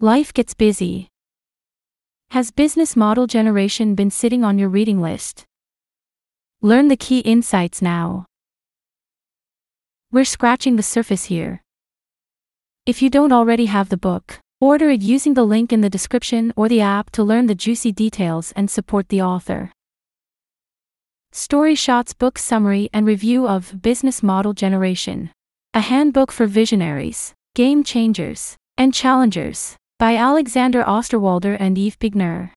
Life gets busy. Has business model generation been sitting on your reading list? Learn the key insights now. We're scratching the surface here. If you don't already have the book, order it using the link in the description or the app to learn the juicy details and support the author. StoryShots Book Summary and Review of Business Model Generation. A Handbook for Visionaries, Game Changers, and Challengers by Alexander Osterwalder and Yves Pigneur.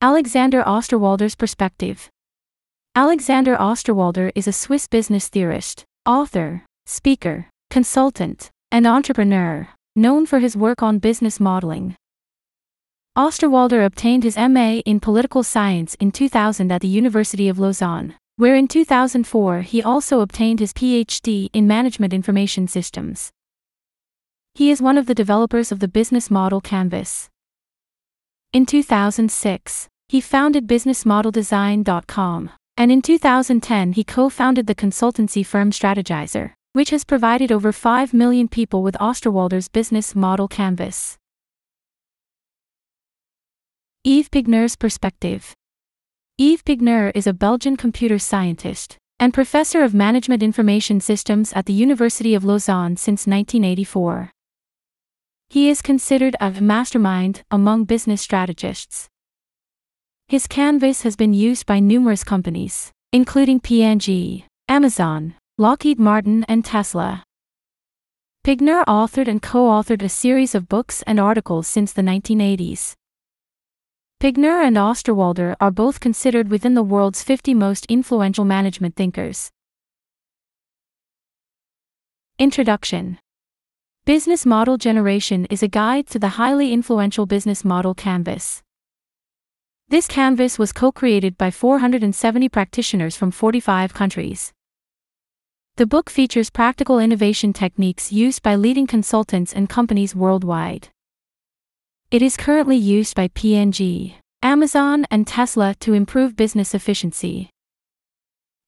Alexander Osterwalder's Perspective Alexander Osterwalder is a Swiss business theorist, author, speaker, consultant, and entrepreneur, known for his work on business modeling. Osterwalder obtained his MA in political science in 2000 at the University of Lausanne, where in 2004 he also obtained his PhD in management information systems. He is one of the developers of the business model Canvas. In 2006, he founded businessmodeldesign.com, and in 2010 he co-founded the consultancy firm Strategyzer, which has provided over 5 million people with Osterwalder's business model Canvas. Yves Pigneur's perspective. Yves Pigneur is a Belgian computer scientist and professor of management information systems at the University of Lausanne since 1984. He is considered a mastermind among business strategists. His canvas has been used by numerous companies, including P&G, Amazon, Lockheed Martin, and Tesla. Pigneur authored and co-authored a series of books and articles since the 1980s. Pigneur and Osterwalder are both considered within the world's 50 most influential management thinkers. Introduction Business Model Generation is a guide to the highly influential business model canvas. This canvas was co created by 470 practitioners from 45 countries. The book features practical innovation techniques used by leading consultants and companies worldwide. It is currently used by P&G, Amazon, and Tesla to improve business efficiency.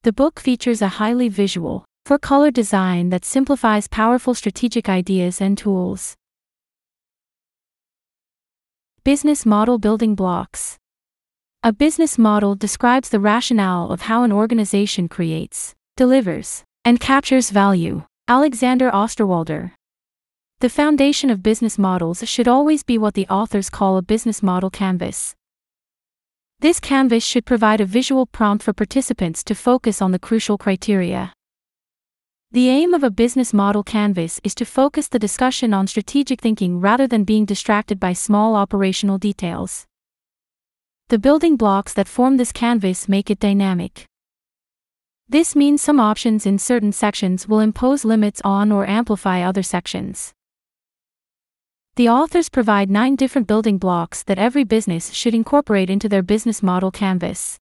The book features a highly visual, four color design that simplifies powerful strategic ideas and tools. Business Model Building Blocks A business model describes the rationale of how an organization creates, delivers, and captures value. Alexander Osterwalder. The foundation of business models should always be what the authors call a business model canvas. This canvas should provide a visual prompt for participants to focus on the crucial criteria. The aim of a business model canvas is to focus the discussion on strategic thinking rather than being distracted by small operational details. The building blocks that form this canvas make it dynamic. This means some options in certain sections will impose limits on or amplify other sections. The authors provide nine different building blocks that every business should incorporate into their business model canvas.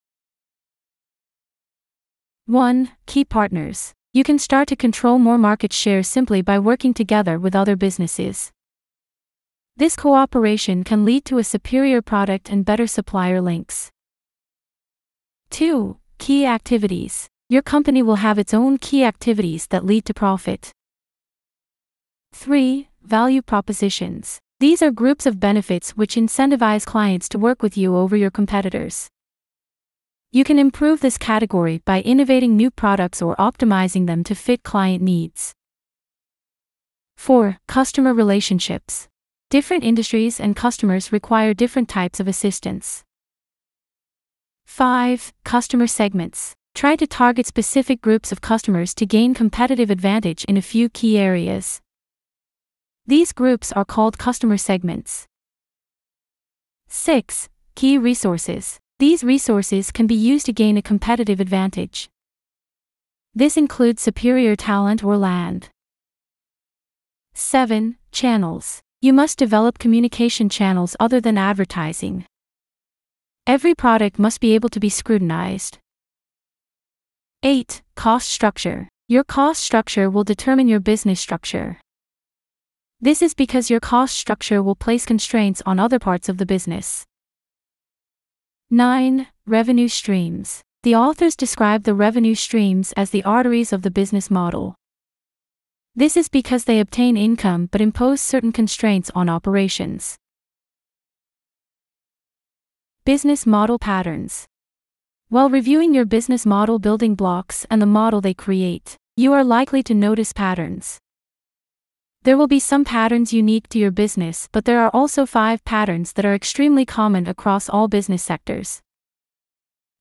1. Key partners. You can start to control more market share simply by working together with other businesses. This cooperation can lead to a superior product and better supplier links. 2. Key activities. Your company will have its own key activities that lead to profit. 3. Value propositions. These are groups of benefits which incentivize clients to work with you over your competitors. You can improve this category by innovating new products or optimizing them to fit client needs. 4. Customer relationships. Different industries and customers require different types of assistance. 5. Customer segments. Try to target specific groups of customers to gain competitive advantage in a few key areas. These groups are called customer segments. 6. Key resources. These resources can be used to gain a competitive advantage. This includes superior talent or land. 7. Channels. You must develop communication channels other than advertising. Every product must be able to be scrutinized. 8. Cost structure. Your cost structure will determine your business structure. This is because your cost structure will place constraints on other parts of the business. 9. Revenue streams. The authors describe the revenue streams as the arteries of the business model. This is because they obtain income but impose certain constraints on operations. Business model patterns. While reviewing your business model building blocks and the model they create, you are likely to notice patterns. There will be some patterns unique to your business, but there are also five patterns that are extremely common across all business sectors.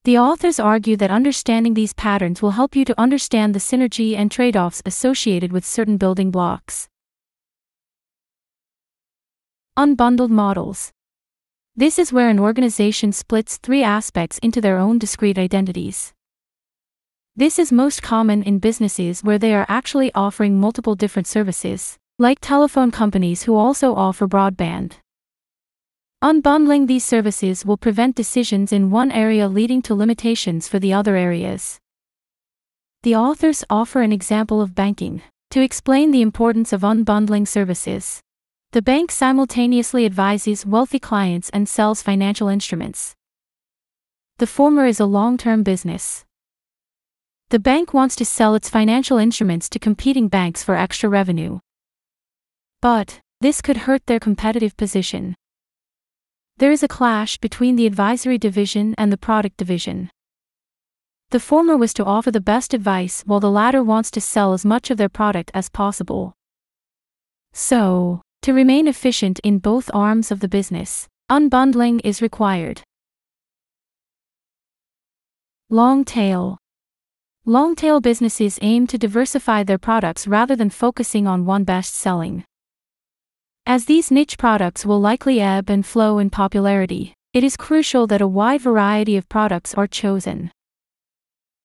The authors argue that understanding these patterns will help you to understand the synergy and trade offs associated with certain building blocks. Unbundled models. This is where an organization splits three aspects into their own discrete identities. This is most common in businesses where they are actually offering multiple different services like telephone companies who also offer broadband. Unbundling these services will prevent decisions in one area leading to limitations for the other areas. The authors offer an example of banking to explain the importance of unbundling services. The bank simultaneously advises wealthy clients and sells financial instruments. The former is a long term business. The bank wants to sell its financial instruments to competing banks for extra revenue. But, this could hurt their competitive position. There is a clash between the advisory division and the product division. The former was to offer the best advice while the latter wants to sell as much of their product as possible. So, to remain efficient in both arms of the business, unbundling is required. Long tail. Long tail businesses aim to diversify their products rather than focusing on one best selling. As these niche products will likely ebb and flow in popularity, it is crucial that a wide variety of products are chosen.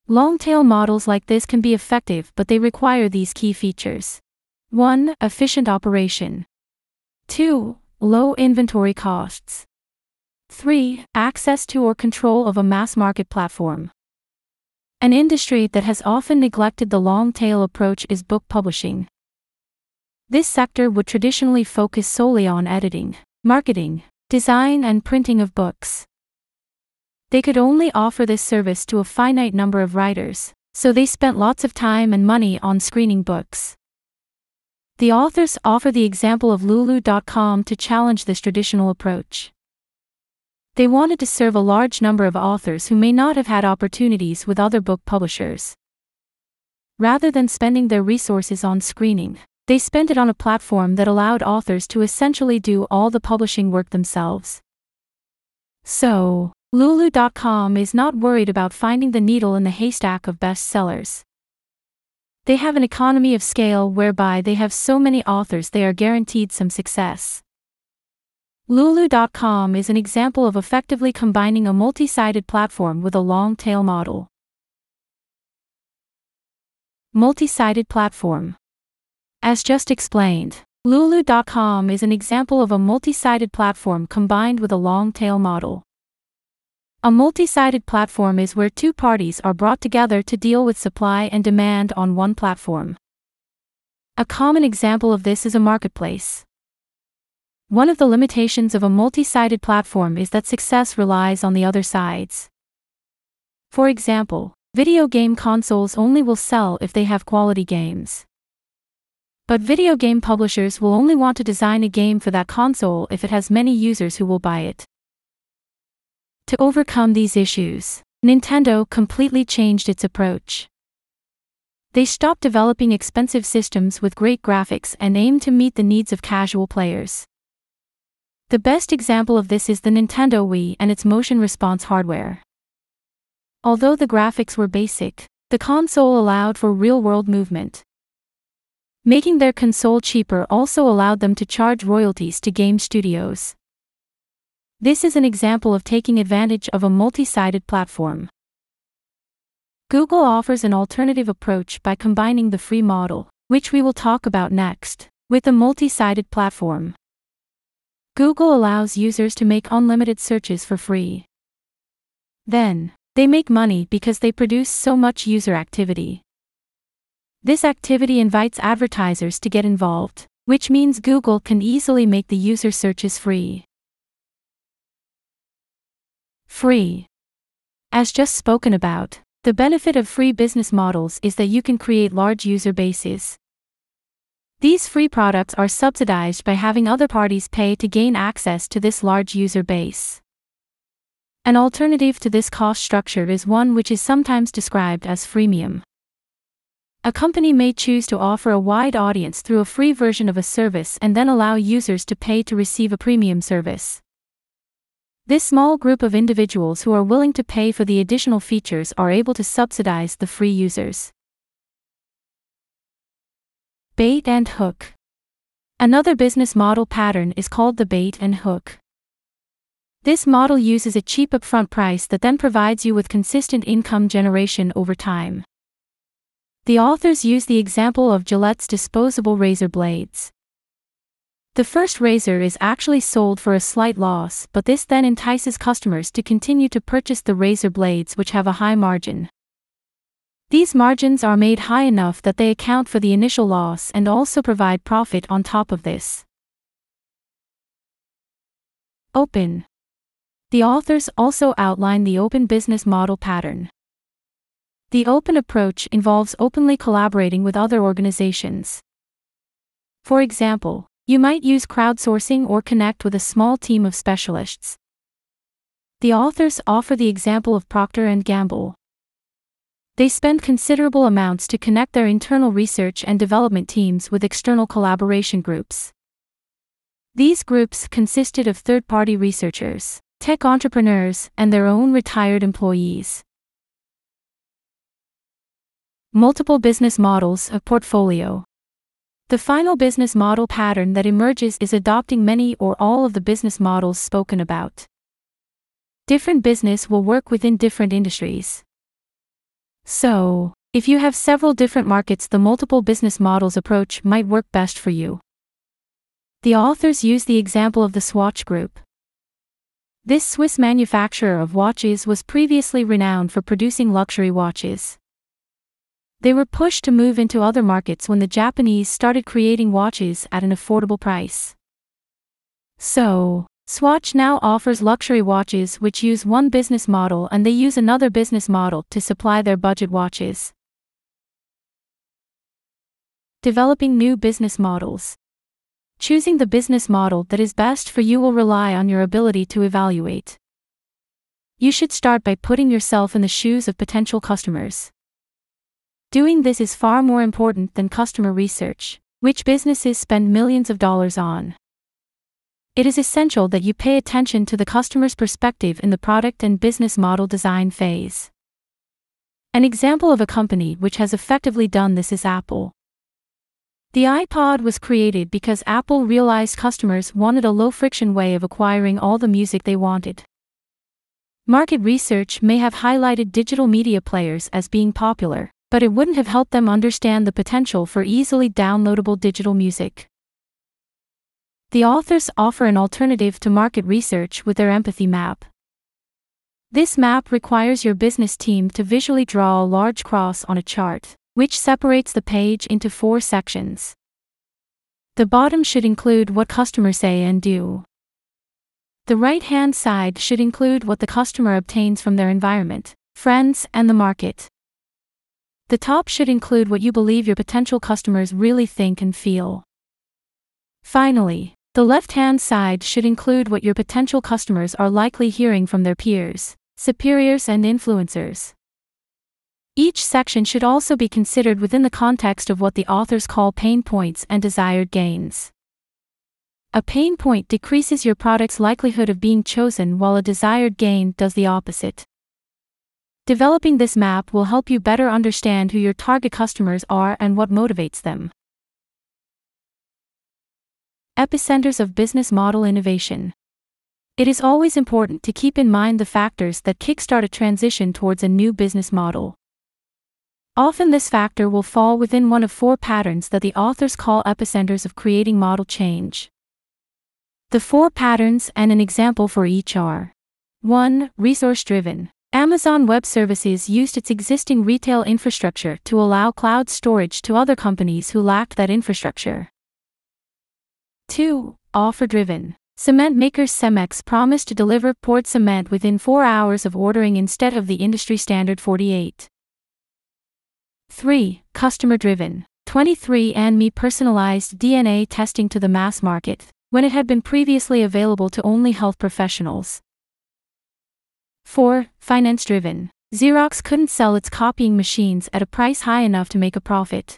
Long tail models like this can be effective, but they require these key features 1. Efficient operation, 2. Low inventory costs, 3. Access to or control of a mass market platform. An industry that has often neglected the long tail approach is book publishing. This sector would traditionally focus solely on editing, marketing, design, and printing of books. They could only offer this service to a finite number of writers, so they spent lots of time and money on screening books. The authors offer the example of Lulu.com to challenge this traditional approach. They wanted to serve a large number of authors who may not have had opportunities with other book publishers. Rather than spending their resources on screening, they spent it on a platform that allowed authors to essentially do all the publishing work themselves. So, Lulu.com is not worried about finding the needle in the haystack of bestsellers. They have an economy of scale whereby they have so many authors they are guaranteed some success. Lulu.com is an example of effectively combining a multi sided platform with a long tail model. Multi sided platform. As just explained, Lulu.com is an example of a multi-sided platform combined with a long-tail model. A multi-sided platform is where two parties are brought together to deal with supply and demand on one platform. A common example of this is a marketplace. One of the limitations of a multi-sided platform is that success relies on the other sides. For example, video game consoles only will sell if they have quality games. But video game publishers will only want to design a game for that console if it has many users who will buy it. To overcome these issues, Nintendo completely changed its approach. They stopped developing expensive systems with great graphics and aimed to meet the needs of casual players. The best example of this is the Nintendo Wii and its motion response hardware. Although the graphics were basic, the console allowed for real world movement. Making their console cheaper also allowed them to charge royalties to game studios. This is an example of taking advantage of a multi-sided platform. Google offers an alternative approach by combining the free model, which we will talk about next, with a multi-sided platform. Google allows users to make unlimited searches for free. Then, they make money because they produce so much user activity. This activity invites advertisers to get involved, which means Google can easily make the user searches free. Free. As just spoken about, the benefit of free business models is that you can create large user bases. These free products are subsidized by having other parties pay to gain access to this large user base. An alternative to this cost structure is one which is sometimes described as freemium. A company may choose to offer a wide audience through a free version of a service and then allow users to pay to receive a premium service. This small group of individuals who are willing to pay for the additional features are able to subsidize the free users. Bait and hook. Another business model pattern is called the bait and hook. This model uses a cheap upfront price that then provides you with consistent income generation over time. The authors use the example of Gillette's disposable razor blades. The first razor is actually sold for a slight loss, but this then entices customers to continue to purchase the razor blades which have a high margin. These margins are made high enough that they account for the initial loss and also provide profit on top of this. Open. The authors also outline the open business model pattern. The open approach involves openly collaborating with other organizations. For example, you might use crowdsourcing or connect with a small team of specialists. The authors offer the example of Procter & Gamble. They spend considerable amounts to connect their internal research and development teams with external collaboration groups. These groups consisted of third-party researchers tech entrepreneurs, and their own retired employees. Multiple business models, a portfolio. The final business model pattern that emerges is adopting many or all of the business models spoken about. Different business will work within different industries. So, if you have several different markets, the multiple business models approach might work best for you. The authors use the example of the Swatch Group. This Swiss manufacturer of watches was previously renowned for producing luxury watches. They were pushed to move into other markets when the Japanese started creating watches at an affordable price. So, Swatch now offers luxury watches which use one business model and they use another business model to supply their budget watches. Developing new business models. Choosing the business model that is best for you will rely on your ability to evaluate. You should start by putting yourself in the shoes of potential customers. Doing this is far more important than customer research, which businesses spend millions of dollars on. It is essential that you pay attention to the customer's perspective in the product and business model design phase. An example of a company which has effectively done this is Apple. The iPod was created because Apple realized customers wanted a low friction way of acquiring all the music they wanted. Market research may have highlighted digital media players as being popular, but it wouldn't have helped them understand the potential for easily downloadable digital music. The authors offer an alternative to market research with their empathy map. This map requires your business team to visually draw a large cross on a chart which separates the page into four sections. The bottom should include what customers say and do. The right hand side should include what the customer obtains from their environment, friends, and the market. The top should include what you believe your potential customers really think and feel. Finally, the left hand side should include what your potential customers are likely hearing from their peers, superiors, and influencers. Each section should also be considered within the context of what the authors call pain points and desired gains. A pain point decreases your product's likelihood of being chosen while a desired gain does the opposite. Developing this map will help you better understand who your target customers are and what motivates them. Epicenters of Business Model Innovation It is always important to keep in mind the factors that kickstart a transition towards a new business model. Often this factor will fall within one of four patterns that the authors call epicenters of creating model change. The four patterns and an example for each are 1. Resource driven. Amazon Web Services used its existing retail infrastructure to allow cloud storage to other companies who lacked that infrastructure. 2. Offer driven. Cement maker Cemex promised to deliver poured cement within 4 hours of ordering instead of the industry standard 48. 3. Customer driven. 23andMe personalized DNA testing to the mass market, when it had been previously available to only health professionals. 4. Finance driven. Xerox couldn't sell its copying machines at a price high enough to make a profit.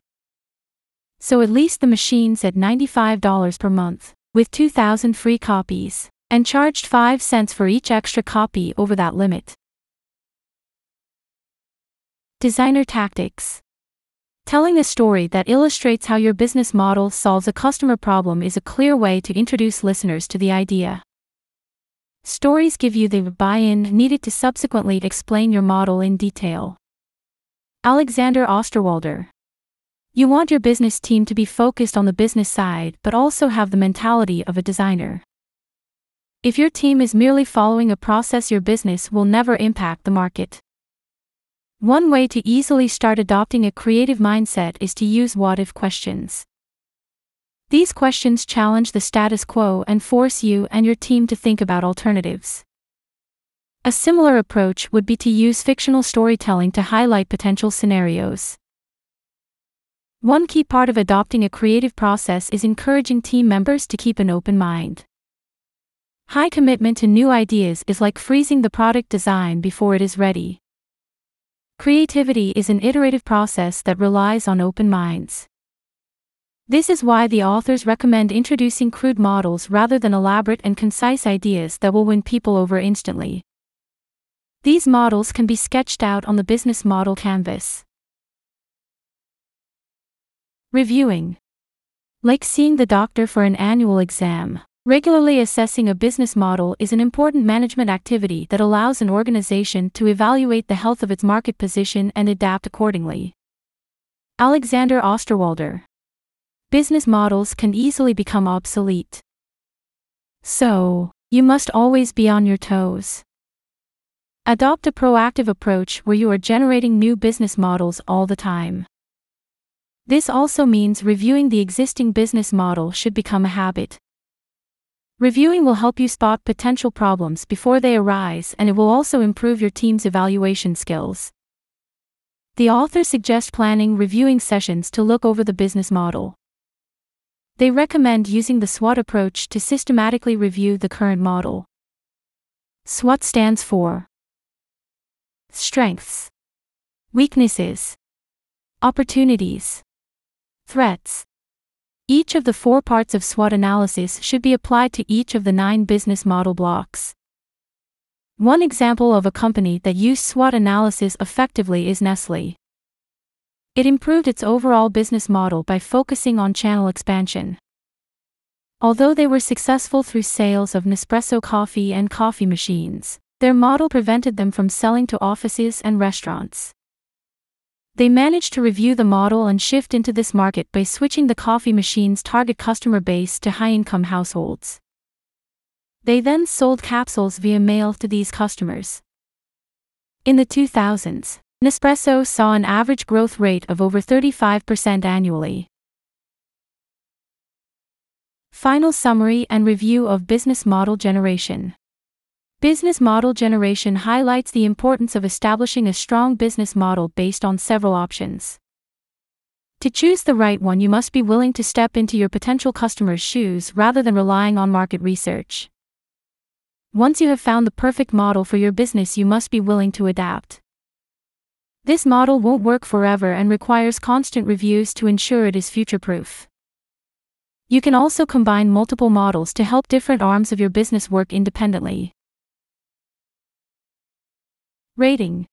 So it leased the machines at $95 per month, with 2,000 free copies, and charged 5 cents for each extra copy over that limit. Designer Tactics Telling a story that illustrates how your business model solves a customer problem is a clear way to introduce listeners to the idea. Stories give you the buy in needed to subsequently explain your model in detail. Alexander Osterwalder. You want your business team to be focused on the business side but also have the mentality of a designer. If your team is merely following a process, your business will never impact the market. One way to easily start adopting a creative mindset is to use what if questions. These questions challenge the status quo and force you and your team to think about alternatives. A similar approach would be to use fictional storytelling to highlight potential scenarios. One key part of adopting a creative process is encouraging team members to keep an open mind. High commitment to new ideas is like freezing the product design before it is ready. Creativity is an iterative process that relies on open minds. This is why the authors recommend introducing crude models rather than elaborate and concise ideas that will win people over instantly. These models can be sketched out on the business model canvas. Reviewing. Like seeing the doctor for an annual exam, regularly assessing a business model is an important management activity that allows an organization to evaluate the health of its market position and adapt accordingly. Alexander Osterwalder business models can easily become obsolete. So, you must always be on your toes. Adopt a proactive approach where you are generating new business models all the time. This also means reviewing the existing business model should become a habit. Reviewing will help you spot potential problems before they arise and it will also improve your team's evaluation skills. The author suggests planning reviewing sessions to look over the business model. They recommend using the SWOT approach to systematically review the current model. SWOT stands for Strengths, Weaknesses, Opportunities, Threats. Each of the four parts of SWOT analysis should be applied to each of the nine business model blocks. One example of a company that used SWOT analysis effectively is Nestle. It improved its overall business model by focusing on channel expansion. Although they were successful through sales of Nespresso coffee and coffee machines, their model prevented them from selling to offices and restaurants. They managed to review the model and shift into this market by switching the coffee machine's target customer base to high income households. They then sold capsules via mail to these customers. In the 2000s, Nespresso saw an average growth rate of over 35% annually. Final summary and review of business model generation. Business model generation highlights the importance of establishing a strong business model based on several options. To choose the right one, you must be willing to step into your potential customer's shoes rather than relying on market research. Once you have found the perfect model for your business, you must be willing to adapt. This model won't work forever and requires constant reviews to ensure it is future proof. You can also combine multiple models to help different arms of your business work independently. Rating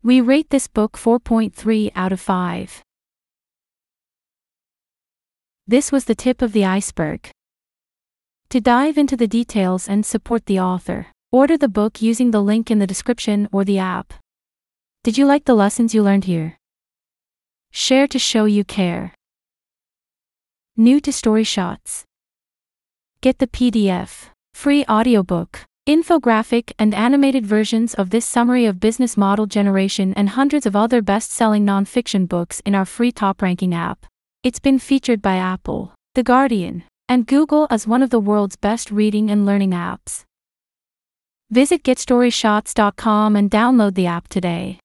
We rate this book 4.3 out of 5. This was the tip of the iceberg. To dive into the details and support the author, order the book using the link in the description or the app. Did you like the lessons you learned here? Share to show you care. New to StoryShots. Get the PDF, free audiobook, infographic, and animated versions of this summary of business model generation and hundreds of other best selling nonfiction books in our free top ranking app. It's been featured by Apple, The Guardian, and Google as one of the world's best reading and learning apps. Visit GetStoryShots.com and download the app today.